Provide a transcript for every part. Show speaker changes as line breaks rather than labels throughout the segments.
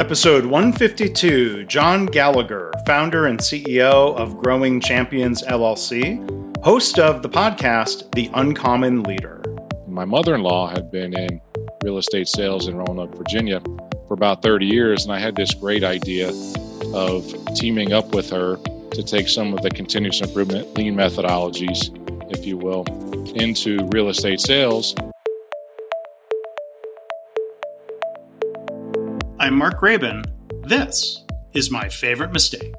Episode 152 John Gallagher, founder and CEO of Growing Champions LLC, host of the podcast The Uncommon Leader.
My mother in law had been in real estate sales in Roanoke, Virginia for about 30 years, and I had this great idea of teaming up with her to take some of the continuous improvement lean methodologies, if you will, into real estate sales
I'm Mark Graban. This is my favorite mistake.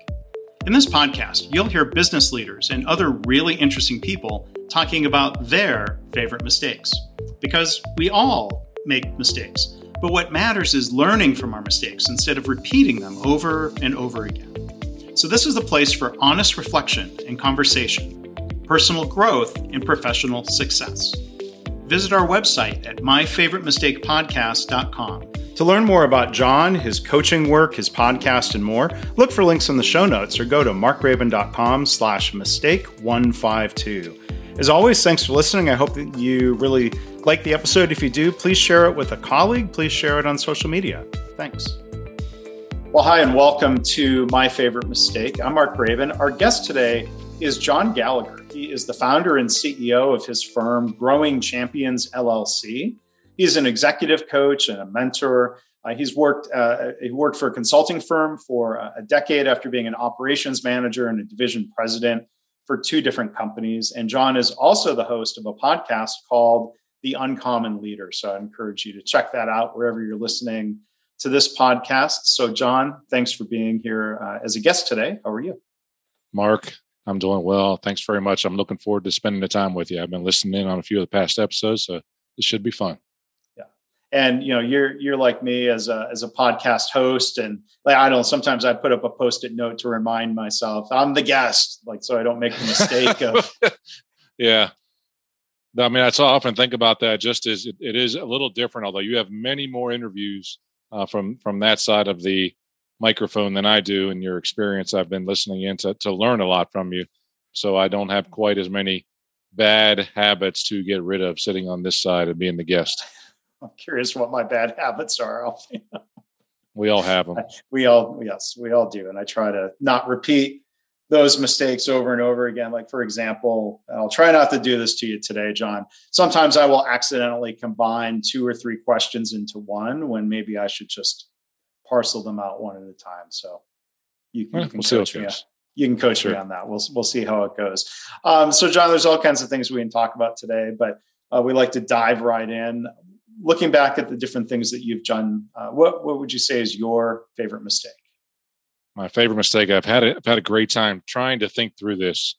In this podcast, you'll hear business leaders and other really interesting people talking about their favorite mistakes. Because we all make mistakes, but what matters is learning from our mistakes instead of repeating them over and over again. So, this is the place for honest reflection and conversation, personal growth, and professional success. Visit our website at myfavoritemistakepodcast.com to learn more about John, his coaching work, his podcast, and more, look for links in the show notes or go to markgraban.com slash mistake 152. As always, thanks for listening. I hope that you really like the episode. If you do, please share it with a colleague. Please share it on social media. Thanks. Well, hi, and welcome to My Favorite Mistake. I'm Mark Graban. Our guest today is John Gallagher. He is the founder and CEO of his firm, Growing Champions LLC. He's an executive coach and a mentor. Uh, he's worked uh, he worked for a consulting firm for a decade after being an operations manager and a division president for two different companies. And John is also the host of a podcast called The Uncommon Leader. So I encourage you to check that out wherever you're listening to this podcast. So, John, thanks for being here uh, as a guest today. How are you?
Mark, I'm doing well. Thanks very much. I'm looking forward to spending the time with you. I've been listening in on a few of the past episodes, so this should be fun Yeah,
and you know you're you're like me as a as a podcast host and like i don't sometimes i put up a post-it note to remind myself i'm the guest like so i don't make the mistake of
yeah i mean i so often think about that just as it, it is a little different although you have many more interviews uh, from from that side of the microphone than i do and your experience i've been listening in to, to learn a lot from you so i don't have quite as many bad habits to get rid of sitting on this side and being the guest
I'm curious what my bad habits are.
we all have them.
We all, yes, we all do. And I try to not repeat those mistakes over and over again. Like, for example, I'll try not to do this to you today, John. Sometimes I will accidentally combine two or three questions into one when maybe I should just parcel them out one at a time. So you, you can we'll coach me. You can coach sure. me on that. We'll we'll see how it goes. Um, so, John, there's all kinds of things we can talk about today, but uh, we like to dive right in looking back at the different things that you've done, uh, what what would you say is your favorite mistake?
My favorite mistake. I've had a, I've had a great time trying to think through this,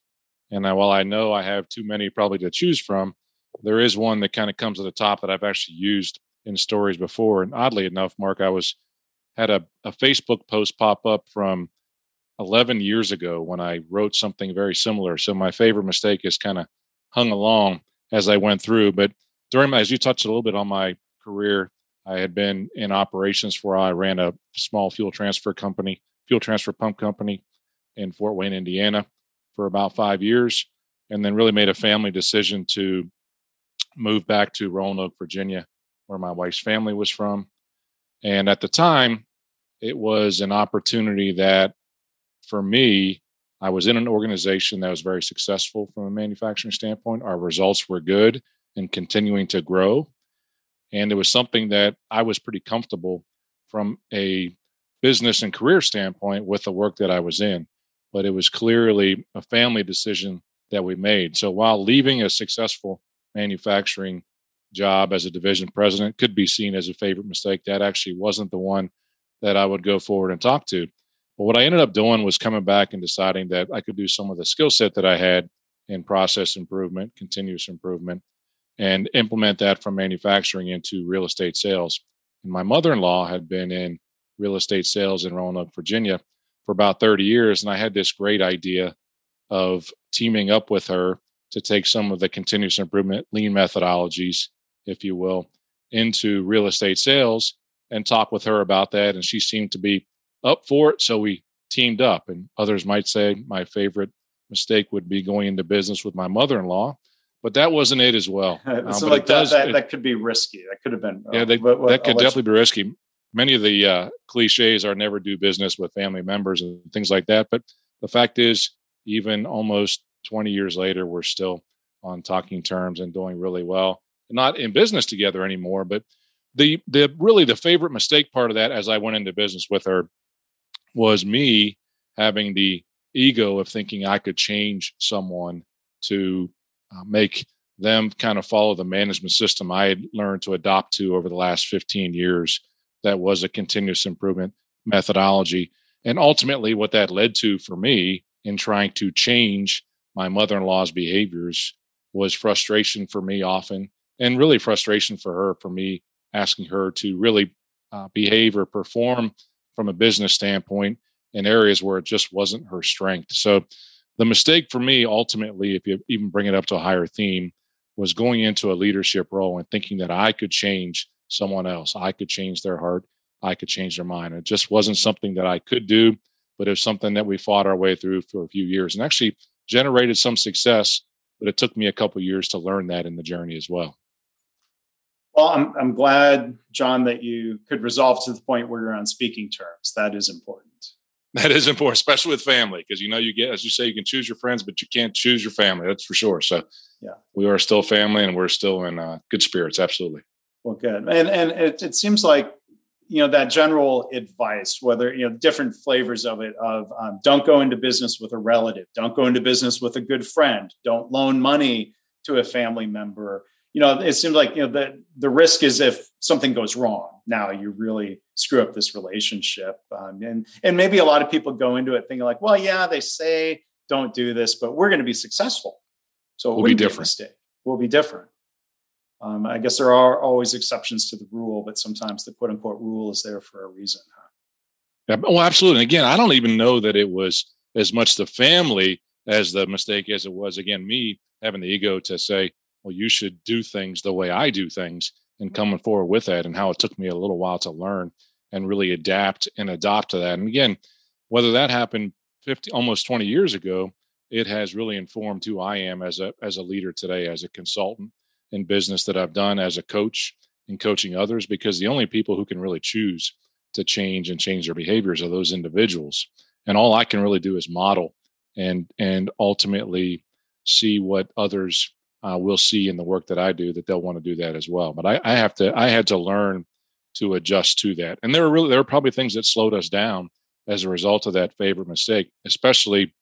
and I, while I know I have too many probably to choose from, there is one that kind of comes to the top that I've actually used in stories before. And oddly enough, Mark, I was had a, a Facebook post pop up from 11 years ago when I wrote something very similar. So my favorite mistake is kind of hung along as I went through, but during my, as you touched a little bit on my career, I had been in operations for I ran a small fuel transfer company, fuel transfer pump company in Fort Wayne, Indiana for about five years, and then really made a family decision to move back to Roanoke, Virginia, where my wife's family was from. And at the time, it was an opportunity that for me, I was in an organization that was very successful from a manufacturing standpoint. Our results were good and continuing to grow. And it was something that I was pretty comfortable from a business and career standpoint with the work that I was in. But it was clearly a family decision that we made. So while leaving a successful manufacturing job as a division president could be seen as a favorite mistake, that actually wasn't the one that I would go forward and talk to. But what I ended up doing was coming back and deciding that I could do some of the skill set that I had in process improvement, continuous improvement, and implement that from manufacturing into real estate sales. And my mother in law had been in real estate sales in Roanoke, Virginia for about 30 years. And I had this great idea of teaming up with her to take some of the continuous improvement lean methodologies, if you will, into real estate sales and talk with her about that. And she seemed to be up for it. So we teamed up. And others might say my favorite mistake would be going into business with my mother in law but that wasn't it as well.
Um, so like that, does, that, it, that could be risky. That could have been.
Yeah, they, that could definitely you... be risky. many of the uh, cliches are never do business with family members and things like that. But the fact is, even almost 20 years later, we're still on talking terms and doing really well. Not in business together anymore, but the the really the favorite mistake part of that as I went into business with her was me having the ego of thinking I could change someone to uh, make them kind of follow the management system I had learned to adopt to over the last 15 years. That was a continuous improvement methodology. And ultimately, what that led to for me in trying to change my mother in law's behaviors was frustration for me often, and really frustration for her, for me asking her to really uh, behave or perform from a business standpoint in areas where it just wasn't her strength. So the mistake for me ultimately, if you even bring it up to a higher theme, was going into a leadership role and thinking that I could change someone else. I could change their heart. I could change their mind. It just wasn't something that I could do, but it was something that we fought our way through for a few years and actually generated some success. But it took me a couple years to learn that in the journey as well.
Well, I'm, I'm glad, John, that you could resolve to the point where you're on speaking terms. That is important.
That is important, especially with family, because you know you get, as you say, you can choose your friends, but you can't choose your family. That's for sure. So, yeah, we are still family, and we're still in uh, good spirits. Absolutely.
Well, good, and and it, it seems like you know that general advice, whether you know different flavors of it, of um, don't go into business with a relative, don't go into business with a good friend, don't loan money to a family member you know, it seems like you know the the risk is if something goes wrong. Now you really screw up this relationship, um, and and maybe a lot of people go into it thinking like, well, yeah, they say don't do this, but we're going to be successful, so it
will be different.
Be we'll be different. Um, I guess there are always exceptions to the rule, but sometimes the quote unquote rule is there for a reason. Huh?
Yeah, well, absolutely. And again, I don't even know that it was as much the family as the mistake as it was again me having the ego to say well, you should do things the way I do things and mm-hmm. coming forward with that and how it took me a little while to learn and really adapt and adopt to that. And again, whether that happened 50 almost 20 years ago, it has really informed who I am as a as a leader today, as a consultant in business that I've done as a coach and coaching others, because the only people who can really choose to change and change their behaviors are those individuals. And all I can really do is model and and ultimately see what others uh, will see in the work that I do that they'll want to do that as well. But I, I have to, I had to learn to adjust to that. And there were really, there were probably things that slowed us down as a result of that favorite mistake, especially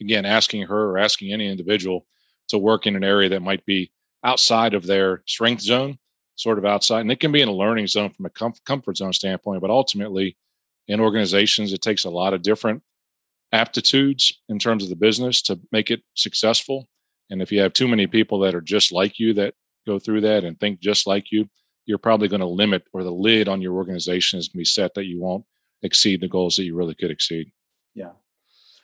again, asking her or asking any individual to work in an area that might be outside of their strength zone, sort of outside. And it can be in a learning zone from a com- comfort zone standpoint, but ultimately in organizations, it takes a lot of different aptitudes in terms of the business to make it successful. And if you have too many people that are just like you that go through that and think just like you, you're probably going to limit or the lid on your organization is going to be set that you won't exceed the goals that you really could exceed.
Yeah.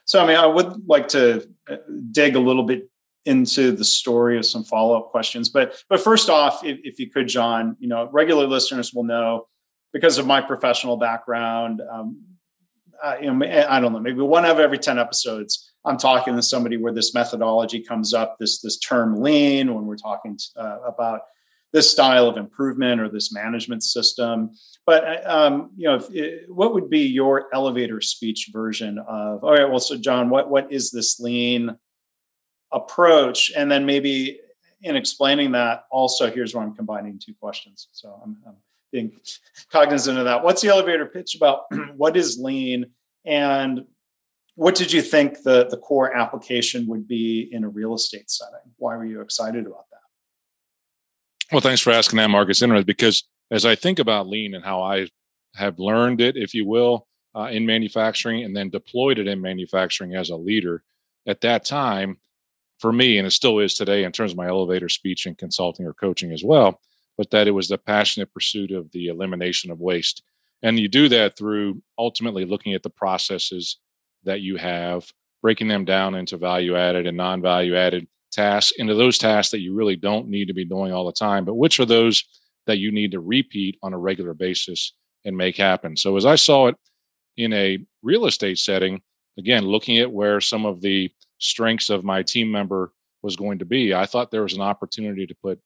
So, I mean, I would like to uh, dig a little bit into the story of some follow-up questions, but but first off, if, if you could, John, you know, regular listeners will know because of my professional background. Um, uh, you know, I don't know, maybe one of every ten episodes, I'm talking to somebody where this methodology comes up, this this term lean, when we're talking uh, about this style of improvement or this management system. But um, you know, it, what would be your elevator speech version of? All right, well, so John, what what is this lean approach? And then maybe in explaining that, also here's where I'm combining two questions. So I'm, I'm being cognizant of that. What's the elevator pitch about? what is lean? And what did you think the, the core application would be in a real estate setting? Why were you excited about that?
Well, thanks for asking that, Marcus. Interesting because as I think about lean and how I have learned it, if you will, uh, in manufacturing and then deployed it in manufacturing as a leader, at that time, for me, and it still is today in terms of my elevator speech and consulting or coaching as well, but that it was the passionate pursuit of the elimination of waste. And you do that through ultimately looking at the processes that you have, breaking them down into value added and non value added tasks, into those tasks that you really don't need to be doing all the time, but which are those that you need to repeat on a regular basis and make happen. So, as I saw it in a real estate setting, again, looking at where some of the strengths of my team member was going to be, I thought there was an opportunity to put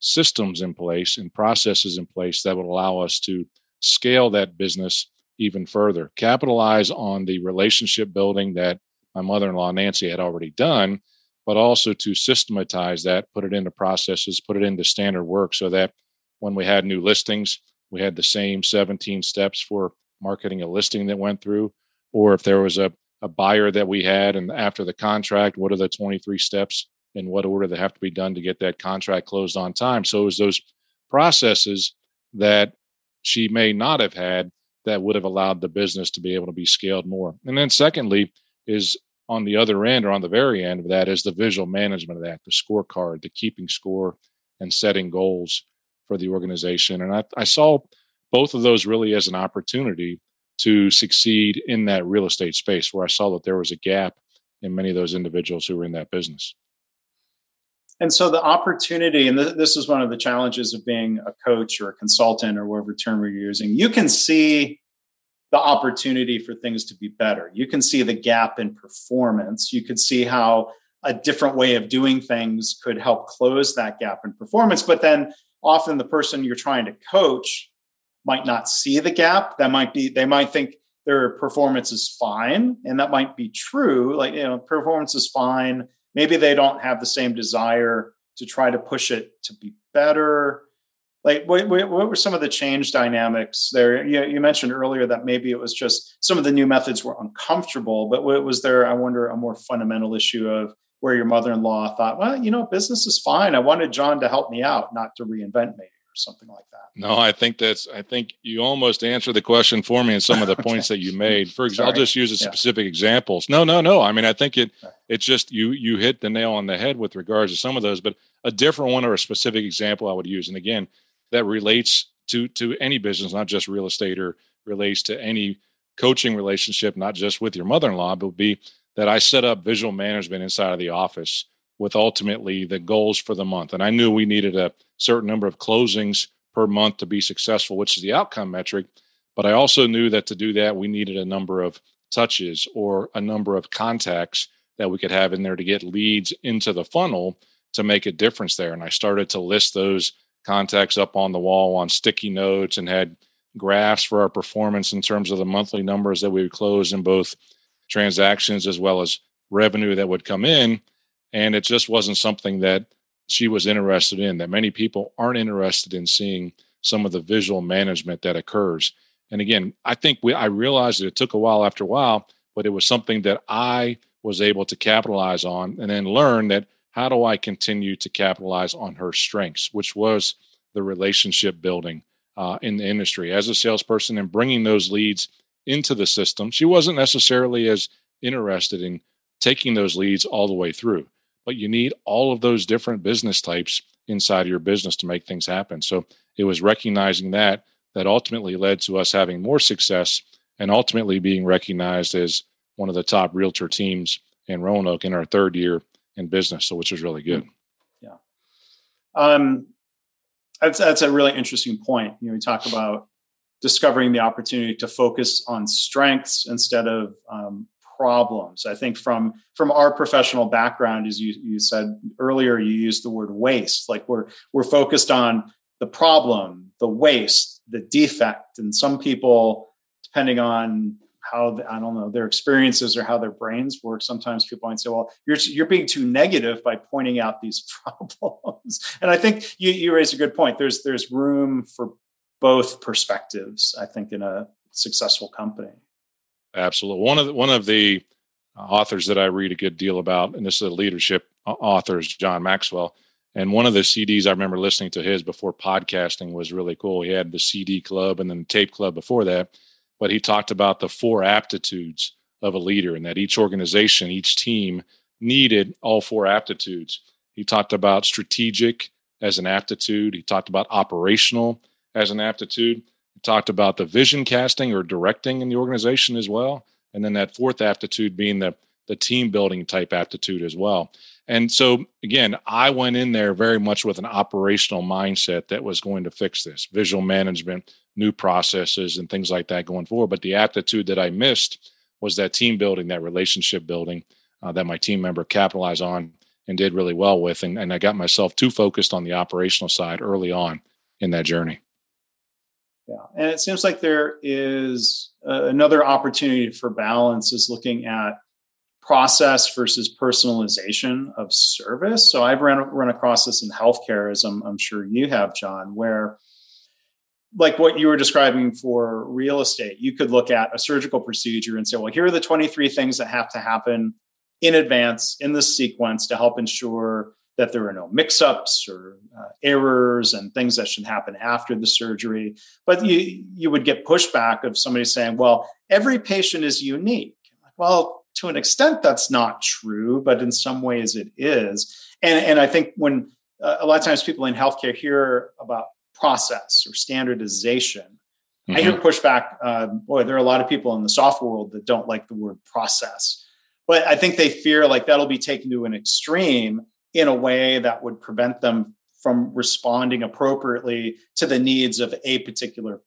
systems in place and processes in place that would allow us to scale that business even further, capitalize on the relationship building that my mother in law, Nancy, had already done, but also to systematize that, put it into processes, put it into standard work so that when we had new listings, we had the same 17 steps for marketing a listing that went through. Or if there was a, a buyer that we had, and after the contract, what are the 23 steps in what order that have to be done to get that contract closed on time? So it was those processes that she may not have had that would have allowed the business to be able to be scaled more. And then, secondly, is on the other end or on the very end of that is the visual management of that, the scorecard, the keeping score and setting goals for the organization. And I, I saw both of those really as an opportunity to succeed in that real estate space where I saw that there was a gap in many of those individuals who were in that business.
And so the opportunity, and this is one of the challenges of being a coach or a consultant or whatever term we're using, you can see the opportunity for things to be better. You can see the gap in performance. You could see how a different way of doing things could help close that gap in performance. But then often the person you're trying to coach might not see the gap. That might be, they might think their performance is fine. And that might be true. Like, you know, performance is fine maybe they don't have the same desire to try to push it to be better. Like what, what, were some of the change dynamics there? You, you, mentioned earlier that maybe it was just some of the new methods were uncomfortable but was there i wonder a more fundamental issue of where your mother-in-law thought well you know business is fine. I wanted john to help me out not to reinvent me something like that.
No, I think that's. I think you almost answered the question for me in some of the okay. points that you made. For example, I'll just use a yeah. specific examples. No, no, no. I mean, I think it. It's just you. You hit the nail on the head with regards to some of those, but a different one or a specific example I would use, and again, that relates to to any business, not just real estate, or relates to any coaching relationship, not just with your mother-in-law, but would be that I set up visual management inside of the office with ultimately the goals for the month. And I knew we needed a certain number of closings per month to be successful, which is the outcome metric. But I also knew that to do that, we needed a number of touches or a number of contacts that we could have in there to get leads into the funnel to make a difference there. And I started to list those contacts up on the wall on sticky notes and had graphs for our performance in terms of the monthly numbers that we would close in both transactions as well as revenue that would come in and it just wasn't something that she was interested in that many people aren't interested in seeing some of the visual management that occurs. And again i think we i realized that it took a while after a while but it was something that i was able to capitalize on and then learn that how do i continue to capitalize on her strengths which was the relationship building uh, in the industry as a salesperson and bringing those leads into the system. She wasn't necessarily as interested in taking those leads all the way through but you need all of those different business types inside of your business to make things happen. So it was recognizing that that ultimately led to us having more success and ultimately being recognized as one of the top realtor teams in Roanoke in our third year in business, so which was really good.
Yeah. Um, that's that's a really interesting point. You know, we talk about discovering the opportunity to focus on strengths instead of um, problems. I think from from our professional background, as you, you said earlier, you used the word waste. Like we're we're focused on the problem, the waste, the defect, and some people, depending on how I don't know their experiences or how their brains work. Sometimes people might say, "Well, you're you're being too negative by pointing out these problems." And I think you you raise a good point. There's there's room for both perspectives. I think in a successful company.
Absolutely. One of the, one of the uh, authors that I read a good deal about, and this is a leadership uh, author, is John Maxwell. And one of the CDs I remember listening to his before podcasting was really cool. He had the CD club and then the tape club before that, but he talked about the four aptitudes of a leader and that each organization, each team needed all four aptitudes. He talked about strategic as an aptitude. He talked about operational as an aptitude talked about the vision casting or directing in the organization as well. And then that fourth aptitude being the, the team building type aptitude as well. And so, again, I went in there very much with an operational mindset that was going to fix this visual management, new processes, and things like that going forward. But the aptitude that I missed was that team building, that relationship building uh, that my team member capitalized on and did really well with. And, and I got myself too focused on the operational side early on in that journey.
Yeah. And it seems like there is uh, another opportunity for balance is looking at process versus personalization of service. So I've run, run across this in healthcare, as I'm, I'm sure you have, John, where like what you were describing for real estate, you could look at a surgical procedure and say, well, here are the 23 things that have to happen in advance in this sequence to help ensure that there are no mix-ups or uh, errors and things that should happen after the surgery. But you you would get pushback of somebody saying, well, every patient is unique. Well, to an extent that's not true but in some ways it is and and i think when uh, a lot of times people in healthcare hear about process or standardization mm-hmm. i hear mm-hmm. pushback uh, boy there are a lot of people in the software world that don't like the word process but i think they fear like that'll be taken to an extreme in a way that would prevent them from responding appropriately to the needs of a particular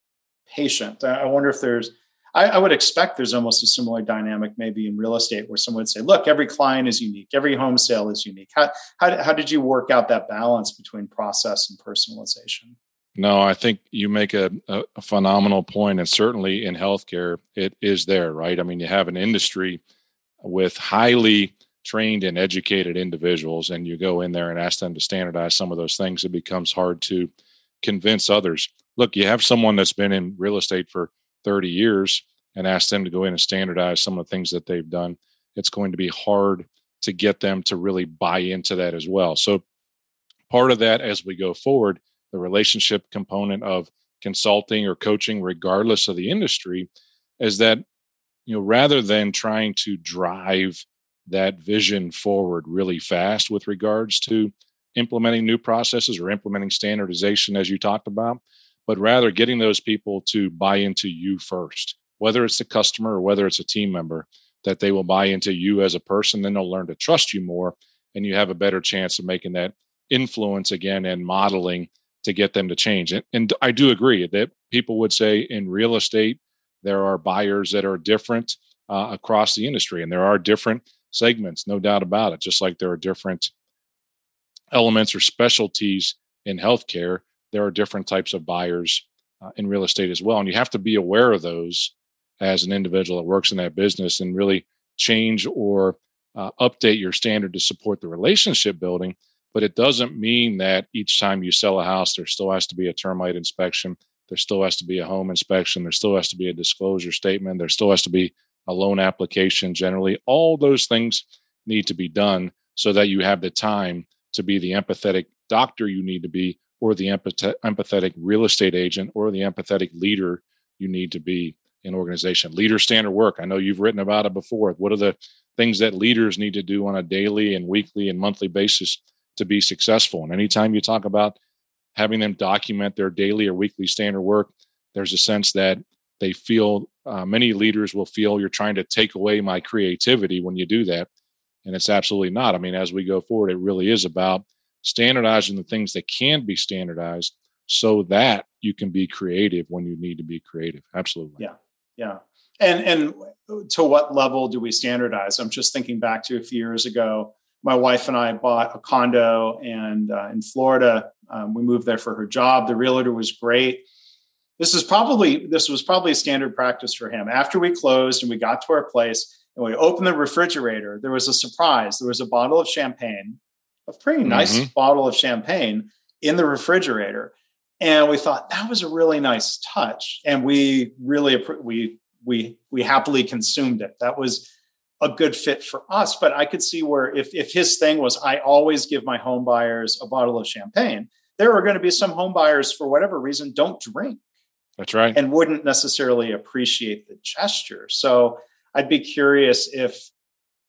patient i wonder if there's I, I, would expect there's almost a similar dynamic maybe in real estate where someone would say, look, every client is unique, every home sale is unique. How, how, how did you work out that balance between process and personalization?
No, I think you make a, a, a phenomenal point, and certainly in healthcare, it is there, right? I mean, you have an industry with highly trained and educated individuals, and you go in there and ask them to standardize some of those things, it becomes hard to convince others. Look, you have someone that's been in real estate for 30 years and ask them to go in and standardize some of the things that they've done, it's going to be hard to get them to really buy into that as well. So, part of that as we go forward, the relationship component of consulting or coaching, regardless of the industry, is that, you know, rather than trying to drive that vision forward really fast with regards to implementing new processes or implementing standardization, as you talked about, but rather getting those people to buy into you first, whether it's the customer or whether it's a team member, that they will buy into you as a person. Then they'll learn to trust you more, and you have a better chance of making that influence again and modeling to get them to change. And, and I do agree that people would say in real estate, there are buyers that are different uh, across the industry, and there are different segments, no doubt about it, just like there are different elements or specialties in healthcare there are different types of buyers uh, in real estate as well. And you have to be aware of those as an individual that works in that business and really change or uh, update your standard to support the relationship building. But it doesn't mean that each time you sell a house, there still has to be a termite inspection. There still has to be a home inspection. There still has to be a disclosure statement. There still has to be a loan application generally. All those things need to be done so that you have the time to be the empathetic doctor you need to be or the empathetic real estate agent or the empathetic leader you need to be in organization. Leader standard work. I know you've written about it before. What are the things that leaders need to do on a daily and weekly and monthly basis to be successful? And anytime you talk about having them document their daily or weekly standard work, there's a sense that they feel uh, many leaders will feel you're trying to take away my creativity when you do that. And it's absolutely not. I mean, as we go forward, it really is about standardizing the things that can be standardized so that you can be creative when you need to be creative. Absolutely.
Yeah. Yeah. And and to what level do we standardize? I'm just thinking back to a few years ago. My wife and I bought a condo, and uh, in Florida, um, we moved there for her job. The realtor was great. This is probably this was probably a standard practice for him. After we closed and we got to our place and we opened the refrigerator, there was a surprise. There was a bottle of champagne a pretty nice mm-hmm. bottle of champagne in the refrigerator. And we thought that was a really nice touch. And we really, we, we, we happily consumed it. That was a good fit for us. But I could see where if, if his thing was, I always give my home buyers a bottle of champagne, there are going to be some home buyers for whatever reason don't drink.
That's right.
And wouldn't necessarily appreciate the gesture. So I'd be curious if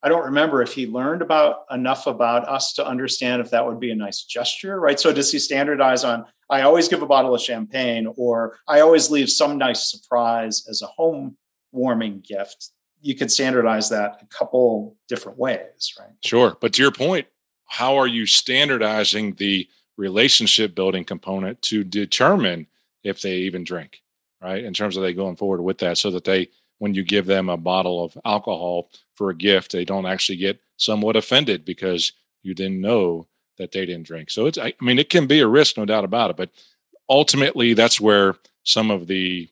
I don't remember if he learned about enough about us to understand if that would be a nice gesture, right? So does he standardize on I always give a bottle of champagne or I always leave some nice surprise as a home warming gift? You could standardize that a couple different ways, right?
Sure. But to your point, how are you standardizing the relationship building component to determine if they even drink, right? In terms of they going forward with that so that they when you give them a bottle of alcohol for a gift, they don't actually get somewhat offended because you didn't know that they didn't drink. So it's, I mean, it can be a risk, no doubt about it. But ultimately, that's where some of the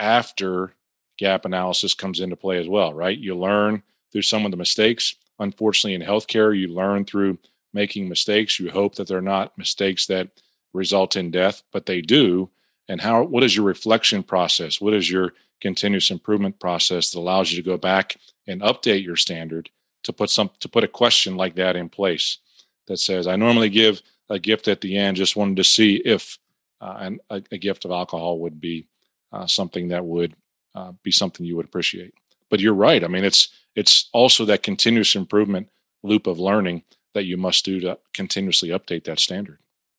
after gap analysis comes into play as well, right? You learn through some of the mistakes. Unfortunately, in healthcare, you learn through making mistakes. You hope that they're not mistakes that result in death, but they do. And how? What is your reflection process? What is your continuous improvement process that allows you to go back and update your standard to put some to put a question like that in place that says, "I normally give a gift at the end. Just wanted to see if uh, an, a, a, gift of alcohol would be uh, something that would uh, be something you would appreciate." But you're right. I mean, it's it's also that continuous improvement loop of learning that you must do to continuously update that standard.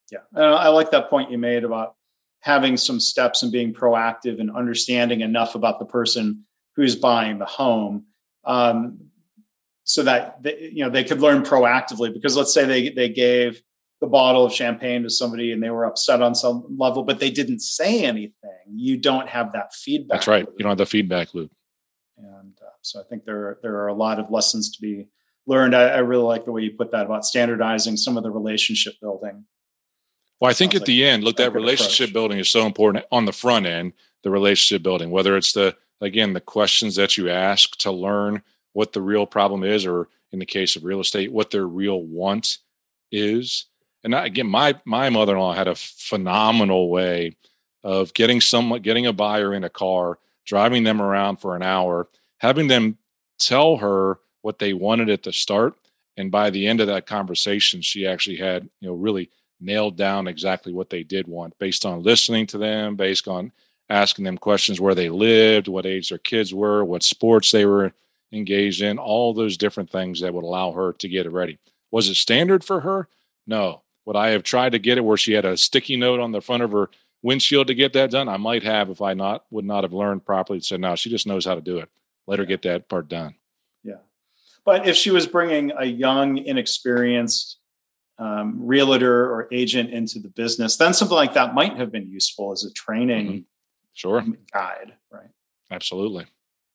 Yeah, I like that point you made about having some steps and being proactive and understanding enough about the person who's buying the home um, so that they, you know they could learn proactively. Because let's say they they gave the bottle of champagne to somebody and they were upset on some level but they didn't say anything you don't have that feedback
that's right. Loop. you don't have the feedback loop.
And uh, so i think there there are a lot of lessons to be learned. I, I really like the way you put that about standardizing some of the relationship building
well, I think at like the end, look, that relationship approach. building is so important on the front end, the relationship building, whether it's the, again, the questions that you ask to learn what the real problem is, or in the case of real estate, what their real want is. And I, again, my, my mother-in-law had a phenomenal way of getting someone, getting a buyer in a car, driving them around for an hour, having them tell her what they wanted at the start. And by the end of that conversation, she actually had, you know, really nailed down exactly what they did want based on listening to them, based on asking them questions where they lived, what age their kids were, what sports they were engaged in, all those different things that would allow her to get it ready. Was it standard for her? No. Would I have tried to get it where she had a sticky note on the front of her windshield to get that done? I might have if I not would not have learned properly. Said no, she just knows how to do it. Let her get that part done.
Yeah, but if she was bringing a young, inexperienced um, realtor or agent into the business, then something like that might have been useful as a training mm-hmm.
sure
guide, right?
Absolutely,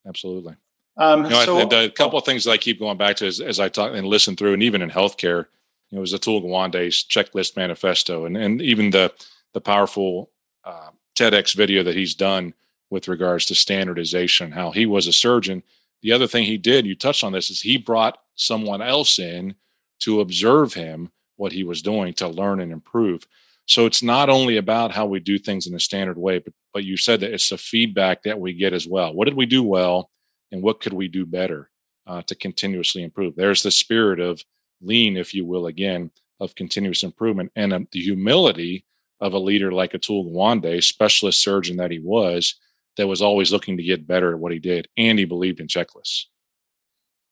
absolutely. Um, you know, so, the, couple of things that I keep going back to as, as I talk and listen through, and even in healthcare, you know, it was Atul Gawande's checklist manifesto, and and even the the powerful uh, TEDx video that he's done with regards to standardization, how he was a surgeon. The other thing he did, you touched on this, is he brought someone else in to observe him what he was doing to learn and improve. So it's not only about how we do things in a standard way, but but you said that it's the feedback that we get as well. What did we do well, and what could we do better uh, to continuously improve? There's the spirit of lean, if you will, again of continuous improvement, and um, the humility of a leader like Atul Gawande, specialist surgeon that he was, that was always looking to get better at what he did, and he believed in checklists.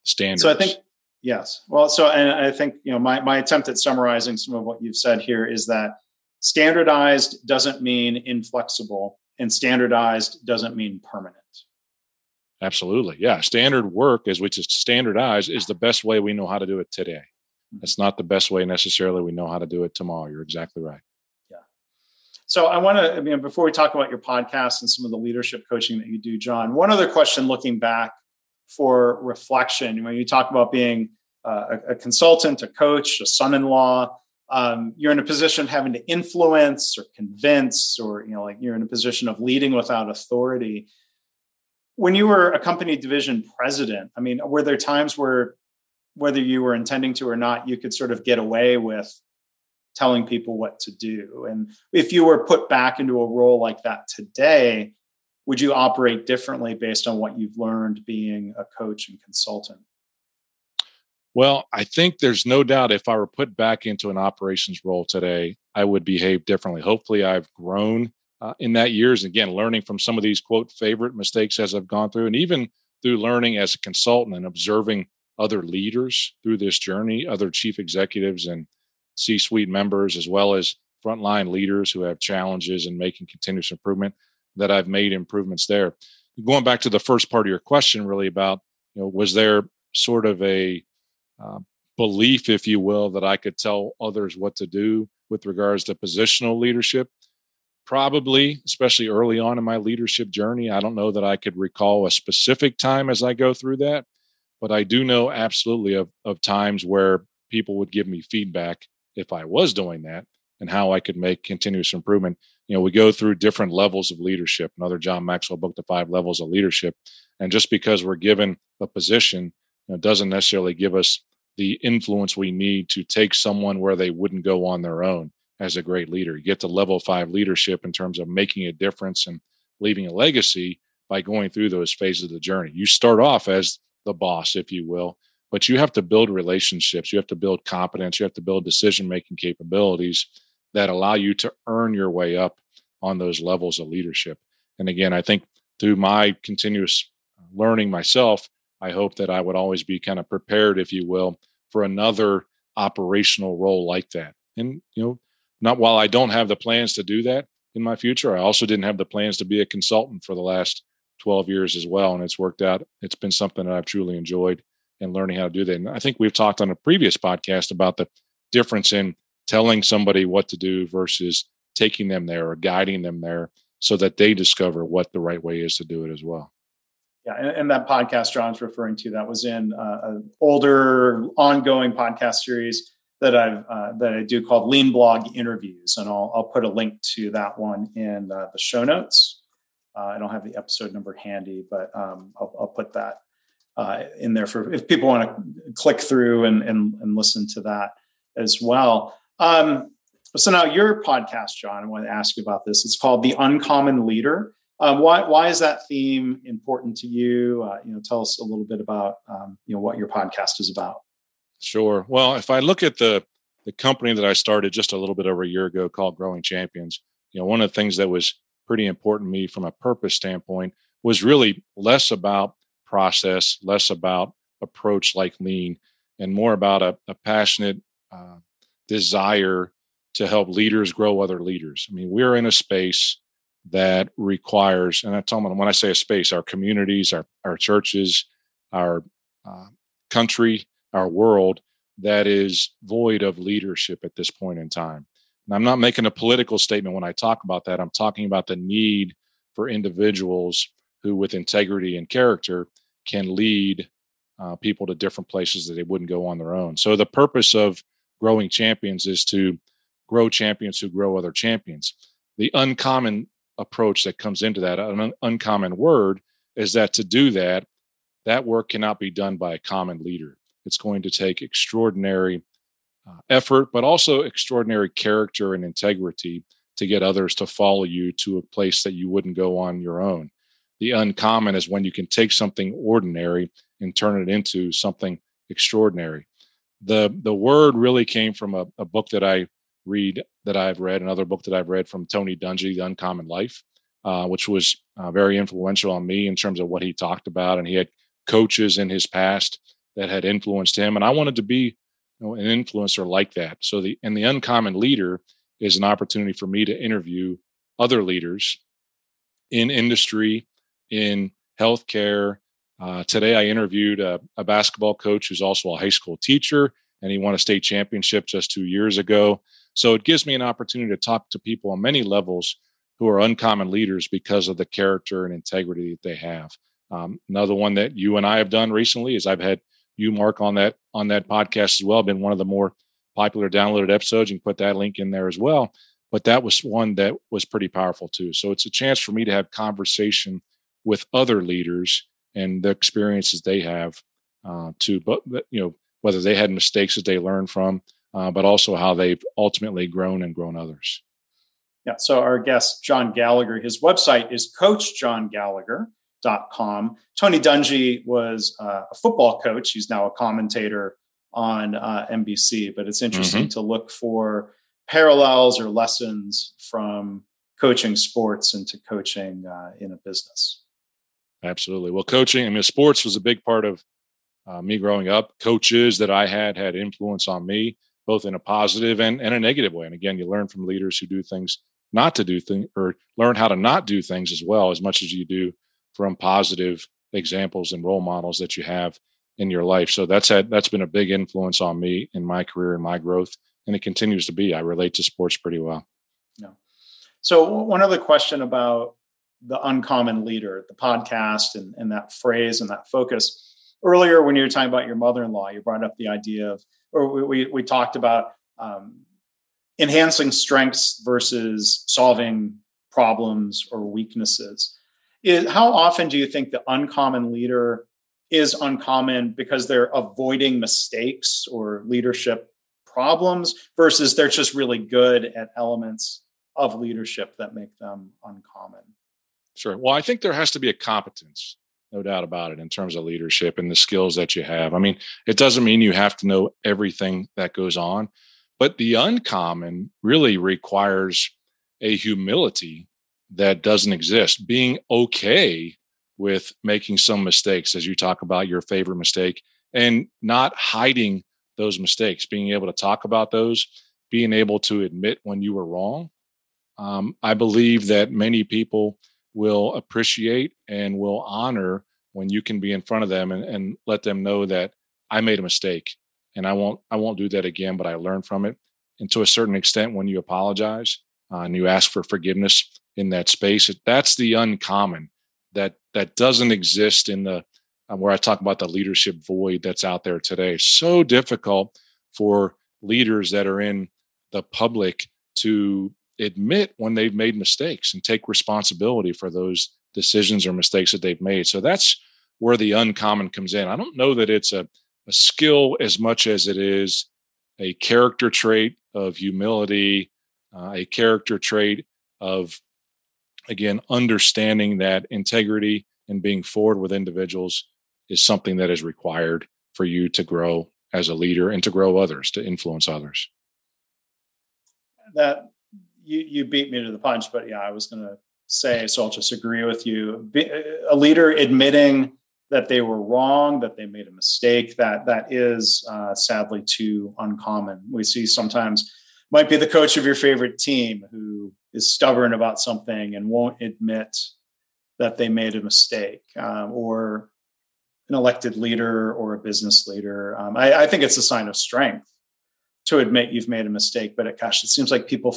Standards.
So I think Yes. Well, so and I think you know my my attempt at summarizing some of what you've said here is that standardized doesn't mean inflexible, and standardized doesn't mean permanent.
Absolutely. Yeah. Standard work, as which is standardized, is the best way we know how to do it today. Mm-hmm. It's not the best way necessarily we know how to do it tomorrow. You're exactly right.
Yeah. So I want to, I mean, before we talk about your podcast and some of the leadership coaching that you do, John, one other question looking back for reflection. When you talk about being uh, a, a, consultant, a coach, a son-in-law, um, you're in a position of having to influence or convince, or you know, like you're in a position of leading without authority. When you were a company division president, I mean, were there times where, whether you were intending to or not, you could sort of get away with telling people what to do? And if you were put back into a role like that today, would you operate differently based on what you've learned being a coach and consultant?
Well, I think there's no doubt if I were put back into an operations role today, I would behave differently. Hopefully, I've grown uh, in that years. Again, learning from some of these quote favorite mistakes as I've gone through, and even through learning as a consultant and observing other leaders through this journey, other chief executives and C suite members, as well as frontline leaders who have challenges and making continuous improvement that I've made improvements there. Going back to the first part of your question, really about you know, was there sort of a uh, belief, if you will, that I could tell others what to do with regards to positional leadership? Probably, especially early on in my leadership journey. I don't know that I could recall a specific time as I go through that, but I do know absolutely of, of times where people would give me feedback if I was doing that and how I could make continuous improvement you know, we go through different levels of leadership. Another John Maxwell book, The Five Levels of Leadership. And just because we're given a position, you know, doesn't necessarily give us the influence we need to take someone where they wouldn't go on their own as a great leader. You get to level five leadership in terms of making a difference and leaving a legacy by going through those phases of the journey. You start off as the boss, if you will, but you have to build relationships. You have to build competence. You have to build decision making capabilities that allow you to earn your way up on those levels of leadership. And again, I think through my continuous learning myself, I hope that I would always be kind of prepared, if you will, for another operational role like that. And, you know, not while I don't have the plans to do that in my future, I also didn't have the plans to be a consultant for the last 12 years as well. And it's worked out. It's been something that I've truly enjoyed and learning how to do that. And I think we've talked on a previous podcast about the difference in telling somebody what to do versus taking them there or guiding them there so that they discover what the right way is to do it as well.
Yeah, and, and that podcast John's referring to that was in uh, an older, ongoing podcast series that I've uh, that I do called Lean Blog Interviews, and I'll I'll put a link to that one in uh, the show notes. Uh, I don't have the episode number handy, but um, I'll, I'll, put that uh, in there for if people want to click through and, and and listen to that as well. Um, so now your podcast, John, I want to ask you about this. It's called The Uncommon Leader. Um, why, why is that theme important to you? Uh, you know, tell us a little bit about um, you know what your podcast is about.
Sure. Well, if I look at the the company that I started just a little bit over a year ago called Growing Champions, you know, one of the things that was pretty important to me from a purpose standpoint was really less about process, less about approach like lean, and more about a, a passionate uh, desire to help leaders grow other leaders. I mean, we're in a space that requires, and I tell them when I say a space, our communities, our our churches, our uh, country, our world that is void of leadership at this point in time. And I'm not making a political statement when I talk about that. I'm talking about the need for individuals who, with integrity and character, can lead uh, people to different places that they wouldn't go on their own. So the purpose of growing champions is to grow champions who grow other champions. The uncommon approach that comes into that, an uncommon word, is that to do that, that work cannot be done by a common leader. It's going to take extraordinary uh, effort, but also extraordinary character and integrity to get others to follow you to a place that you wouldn't go on your own. The uncommon is when you can take something ordinary and turn it into something extraordinary the the word really came from a, a book that I read that I've read, another book that I've read from Tony Dungy, The Uncommon Life, uh, which was uh, very influential on me in terms of what he talked about. And he had coaches in his past that had influenced him, and I wanted to be you know, an influencer like that. So the and the uncommon leader is an opportunity for me to interview other leaders in industry, in healthcare, uh, today, I interviewed a, a, basketball coach who's also a high school teacher, and he won a state championship just two years ago. So it gives me an opportunity to talk to people on many levels who are uncommon leaders because of the character and integrity that they have. Um, another one that you and I have done recently is I've had you, Mark, on that on that podcast as well. Been one of the more popular downloaded episodes. You can put that link in there as well. But that was one that was pretty powerful too. So it's a chance for me to have conversation with other leaders and the experiences they have uh, to, but you know, whether they had mistakes that they learned from, uh, but also how they've ultimately grown and grown others.
Yeah. So our guest, John Gallagher, his website is coachjohngallagher.com. Tony Dungy was uh, a football coach. He's now a commentator on uh, NBC, but it's interesting mm-hmm. to look for parallels or lessons from coaching sports into coaching uh, in a business.
Absolutely. Well, coaching, I mean, sports was a big part of uh, me growing up. Coaches that I had had influence on me, both in a positive and, and a negative way. And again, you learn from leaders who do things not to do things or learn how to not do things as well, as much as you do from positive examples and role models that you have in your life. So that's had, that's been a big influence on me in my career and my growth. And it continues to be. I relate to sports pretty well.
Yeah. So one other question about the uncommon leader, the podcast, and, and that phrase and that focus. Earlier, when you were talking about your mother-in-law, you brought up the idea of, or we we, we talked about um, enhancing strengths versus solving problems or weaknesses. Is, how often do you think the uncommon leader is uncommon because they're avoiding mistakes or leadership problems versus they're just really good at elements of leadership that make them uncommon?
Sure. Well, I think there has to be a competence, no doubt about it, in terms of leadership and the skills that you have. I mean, it doesn't mean you have to know everything that goes on, but the uncommon really requires a humility that doesn't exist. Being okay with making some mistakes, as you talk about your favorite mistake, and not hiding those mistakes, being able to talk about those, being able to admit when you were wrong. Um, I believe that many people will appreciate and will honor when you can be in front of them and, and let them know that I made a mistake and I won't I won't do that again, but I learned from it. And to a certain extent, when you apologize uh, and you ask for forgiveness in that space, that's the uncommon that that doesn't exist in the uh, where I talk about the leadership void that's out there today. So difficult for leaders that are in the public to admit when they've made mistakes and take responsibility for those decisions or mistakes that they've made. So that's where the uncommon comes in. I don't know that it's a, a skill as much as it is a character trait of humility, uh, a character trait of, again, understanding that integrity and being forward with individuals is something that is required for you to grow as a leader and to grow others, to influence others.
That you you beat me to the punch, but yeah, I was going to say so. I'll just agree with you. A leader admitting that they were wrong, that they made a mistake, that that is uh, sadly too uncommon. We see sometimes might be the coach of your favorite team who is stubborn about something and won't admit that they made a mistake, um, or an elected leader or a business leader. Um, I, I, think it's a sign of strength to admit you've made a mistake. But it, gosh, it seems like people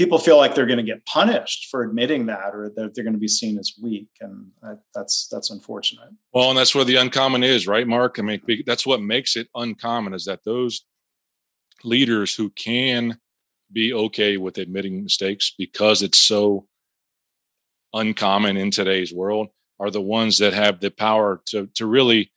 people feel like they're going to get punished for admitting that or that they're going to be seen as weak and that's that's unfortunate.
Well and that's where the uncommon is right mark? I mean that's what makes it uncommon is that those leaders who can be okay with admitting mistakes because it's so uncommon in today's world are the ones that have the power to to really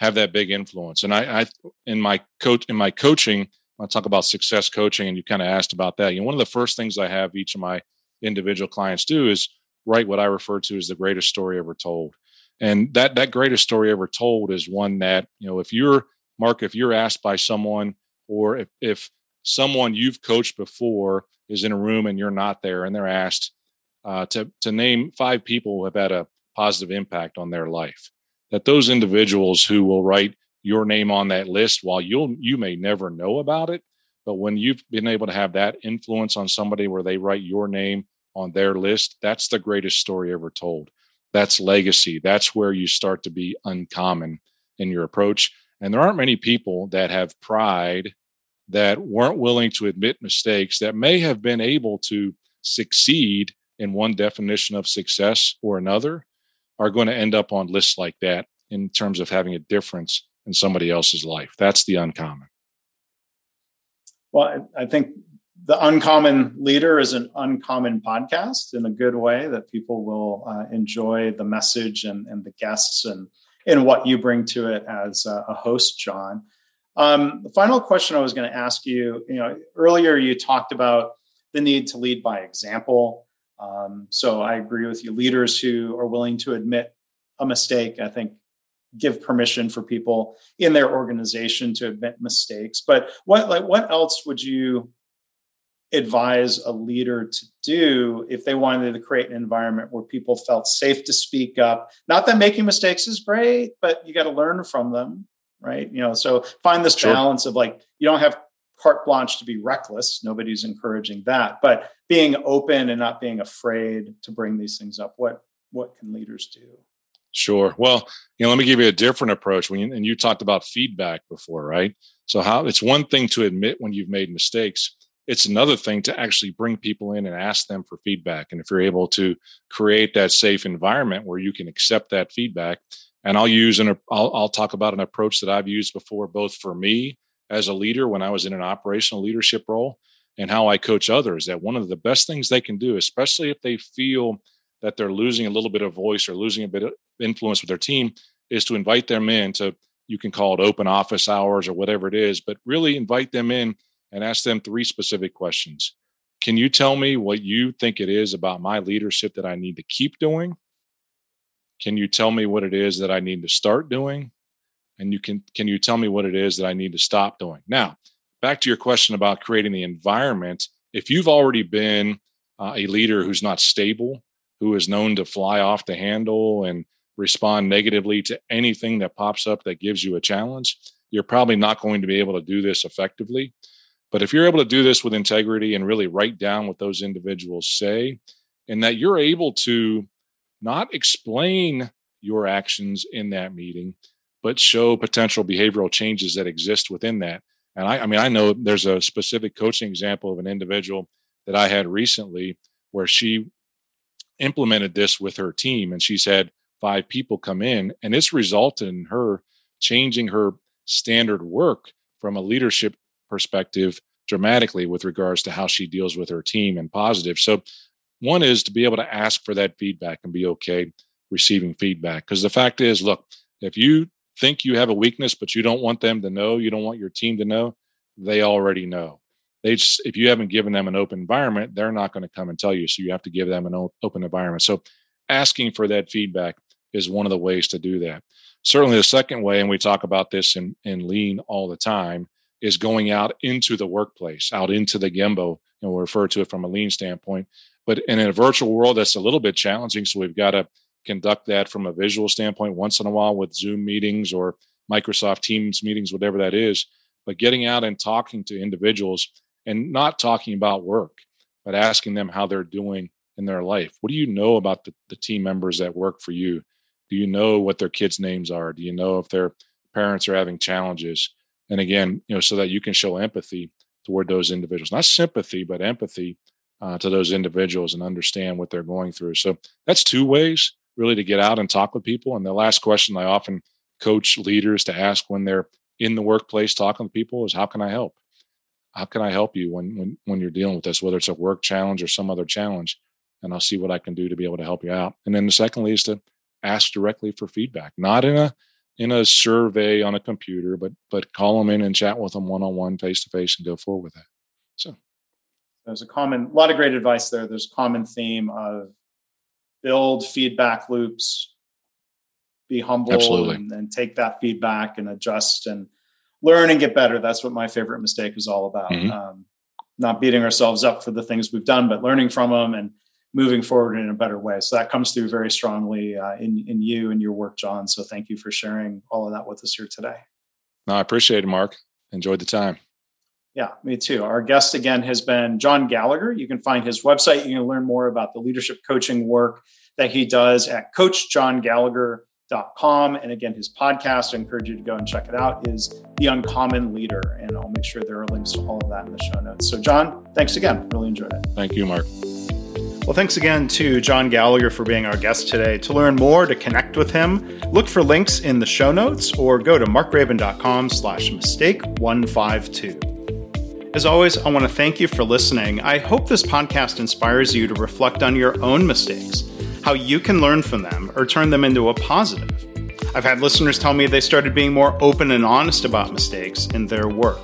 have that big influence. And i i in my coach in my coaching I talk about success coaching, and you kind of asked about that. You know, one of the first things I have each of my individual clients do is write what I refer to as the greatest story ever told. And that that greatest story ever told is one that you know, if you're Mark, if you're asked by someone, or if if someone you've coached before is in a room and you're not there, and they're asked uh, to to name five people who have had a positive impact on their life, that those individuals who will write your name on that list while you'll you may never know about it but when you've been able to have that influence on somebody where they write your name on their list that's the greatest story ever told. That's legacy. That's where you start to be uncommon in your approach. And there aren't many people that have pride that weren't willing to admit mistakes that may have been able to succeed in one definition of success or another are going to end up on lists like that in terms of having a difference in somebody else's life. That's the uncommon.
Well, I think the uncommon leader is an uncommon podcast in a good way that people will uh, enjoy the message and, and the guests and and what you bring to it as a, host, John. Um, the final question I was going to ask you, you know, earlier you talked about the need to lead by example. Um, so I agree with you. Leaders who are willing to admit a mistake, I think, give permission for people in their organization to admit mistakes. But what like what else would you advise a leader to do if they wanted to create an environment where people felt safe to speak up? Not that making mistakes is great but you got to learn from them right? You know so find this sure. balance of like you don't have carte blanche to be reckless. Nobody's encouraging that. But being open and not being afraid to bring these things up what what can leaders do
Sure. Well, you know, let me give you a different approach. When you, and you talked about feedback before, right? So how it's one thing to admit when you've made mistakes. It's another thing to actually bring people in and ask them for feedback. And if you're able to create that safe environment where you can accept that feedback, and I'll use an I'll, I'll talk about an approach that I've used before, both for me as a leader when I was in an operational leadership role, and how I coach others that one of the best things they can do, especially if they feel that they're losing a little bit of voice or losing a bit of influence with their team, is to invite them in to you can call it open office hours or whatever it is, but really invite them in and ask them three specific questions. Can you tell me what you think it is about my leadership that I need to keep doing? Can you tell me what it is that I need to start doing? And you can can you tell me what it is that I need to stop doing? Now, back to your question about creating the environment. If you've already been uh, a leader who's not stable, who is known to fly off the handle and respond negatively to anything that pops up that gives you a challenge, you're probably not going to be able to do this effectively. But if you're able to do this with integrity and really write down what those individuals say, and that you're able to not explain your actions in that meeting, but show potential behavioral changes that exist within that, and I, I mean, I know there's a specific coaching example of an individual that I had recently where she implemented this with her team and she's had five people come in and it's resulted in her changing her standard work from a leadership perspective dramatically with regards to how she deals with her team and positive. So one is to be able to ask for that feedback and be okay receiving feedback. Because the fact is, look, if you think you have a weakness, but you don't want them to know, you don't want your team to know, they already know. They just, if you haven't given them an open environment, they're not going to come and tell you. So you have to give them an open environment. So asking for that feedback is one of the ways to do that. Certainly, the second way, and we talk about this in, in lean all the time, is going out into the workplace, out into the gemba. And we'll refer to it from a lean standpoint. But in a virtual world, that's a little bit challenging. So we've got to conduct that from a visual standpoint once in a while with Zoom meetings or Microsoft Teams meetings, whatever that is. But getting out and talking to individuals and not talking about work, but asking them how they're doing in their life. What do you know about the, the team members that work for you? Do you know what their kids' names are? Do you know if their parents are having challenges? And again, you know, so that you can show empathy toward those individuals, not sympathy, but empathy uh, to those individuals and understand what they're going through. So that's two ways really to get out and talk with people. And the last question I often coach leaders to ask when they're in the workplace talking to people is how can I help? How can I help you when when when you're dealing with this, whether it's a work challenge or some other challenge? And I'll see what I can do to be able to help you out. And then the secondly is to ask directly for feedback, not in a in a survey on a computer, but but call them in and chat with them one on one, face to face, and go forward with that. So
there's a common, a lot of great advice there. There's a common theme of build feedback loops, be humble and, and, take that feedback and adjust and learn and get better. That's what my favorite mistake is all about. Mm-hmm. Um, not beating ourselves up for the things we've done, but learning from them and moving forward in a better way. So that comes through very strongly uh, in in you and your work, John. So thank you for sharing all of that with us here today.
No, I appreciate it, Mark. Enjoyed the time.
Yeah, me too. Our guest again has been John Gallagher. You can find his website. You can learn more about the leadership coaching work that he does at coachjohngallagher.com. And again, his podcast, I encourage you to go and check it out, is The Uncommon Leader. And I'll make sure there are links to all of that in the show notes. So, John, thanks again. Really enjoyed it.
Thank you, Mark.
Well, thanks again to John Gallagher for being our guest today. To learn more, to connect with him, look for links in the show notes or go to markgraban.com slash mistake 152. As always, I want to thank you for listening. I hope this podcast inspires you to reflect on your own mistakes, how you can learn from them or turn them into a positive. I've had listeners tell me they started being more open and honest about mistakes in their work.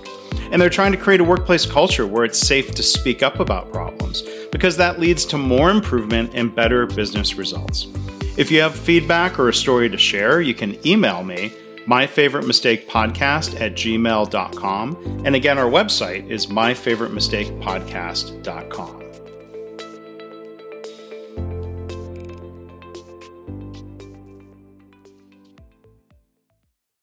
And they're trying to create a workplace culture where it's safe to speak up about problems because that leads to more improvement and better business results. If you have feedback or a story to share, you can email me my favorite mistake podcast at gmail.com. And again, our website is myfavoritemistakepodcast.com.